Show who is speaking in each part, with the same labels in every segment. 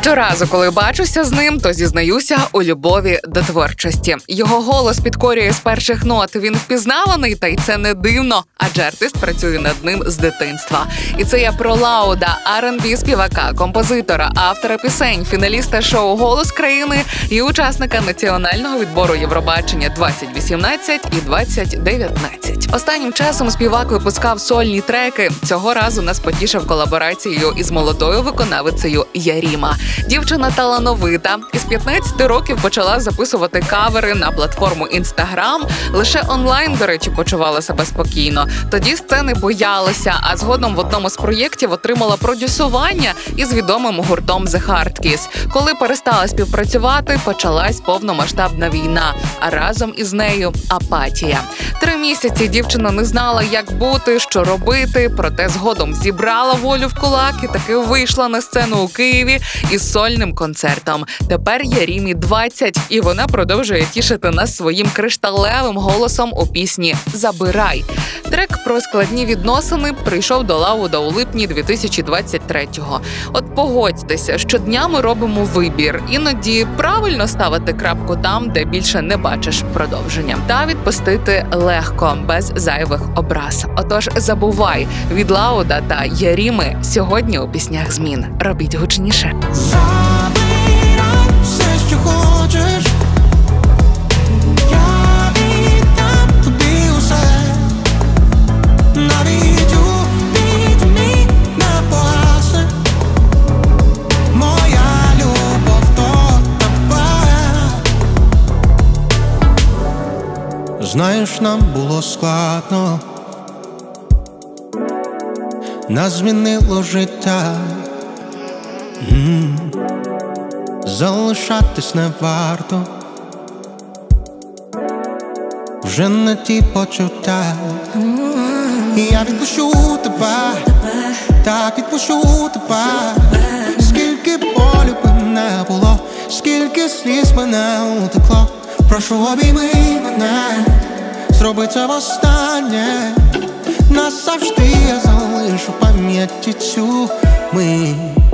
Speaker 1: Щоразу, коли бачуся з ним, то зізнаюся у любові до творчості. Його голос підкорює з перших нот. Він впізнаваний, та й це не дивно, адже артист працює над ним з дитинства. І це я про Лауда, R&B співака, композитора, автора пісень, фіналіста шоу Голос країни і учасника національного відбору Євробачення 2018 і 2019. Останнім часом співак випускав сольні треки. Цього разу нас потішив колаборацією із молодою виконавицею Яріма. Дівчина талановита із 15 років почала записувати кавери на платформу Інстаграм. Лише онлайн, до речі, почувала себе спокійно. Тоді сцени боялася, а згодом в одному з проєктів отримала продюсування із відомим гуртом The Hard Kiss. Коли перестала співпрацювати, почалась повномасштабна війна, а разом із нею апатія. Три місяці дівчина не знала, як бути, що робити. Проте згодом зібрала волю в кулак і таки вийшла на сцену у Києві із сольним концертом. Тепер Ярімі 20, і вона продовжує тішити нас своїм кришталевим голосом у пісні Забирай. Трек про складні відносини прийшов до Лауда у липні 2023-го. Погодьтеся, щодня ми робимо вибір. Іноді правильно ставити крапку там, де більше не бачиш продовження, та відпустити легко, без зайвих образ. Отож, забувай від Лауда та Яріми сьогодні у піснях змін. Робіть гучніше.
Speaker 2: Знаєш, нам було складно. Нас змінило життя. Залишатись не варто. Вже не ті почуття. І я відпущу тебе, так відпущу тебе. Скільки болю би не було, скільки сліз мене утекло. Прошу обійми мене, зроби це востаннє. Назавжди я залишу в пам'яті цю мить.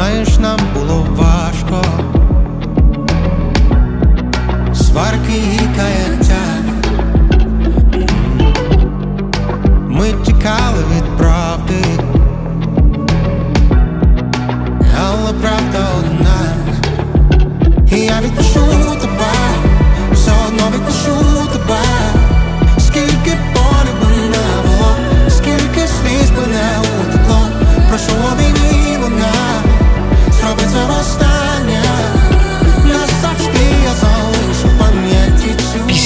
Speaker 2: Знаєш, нам було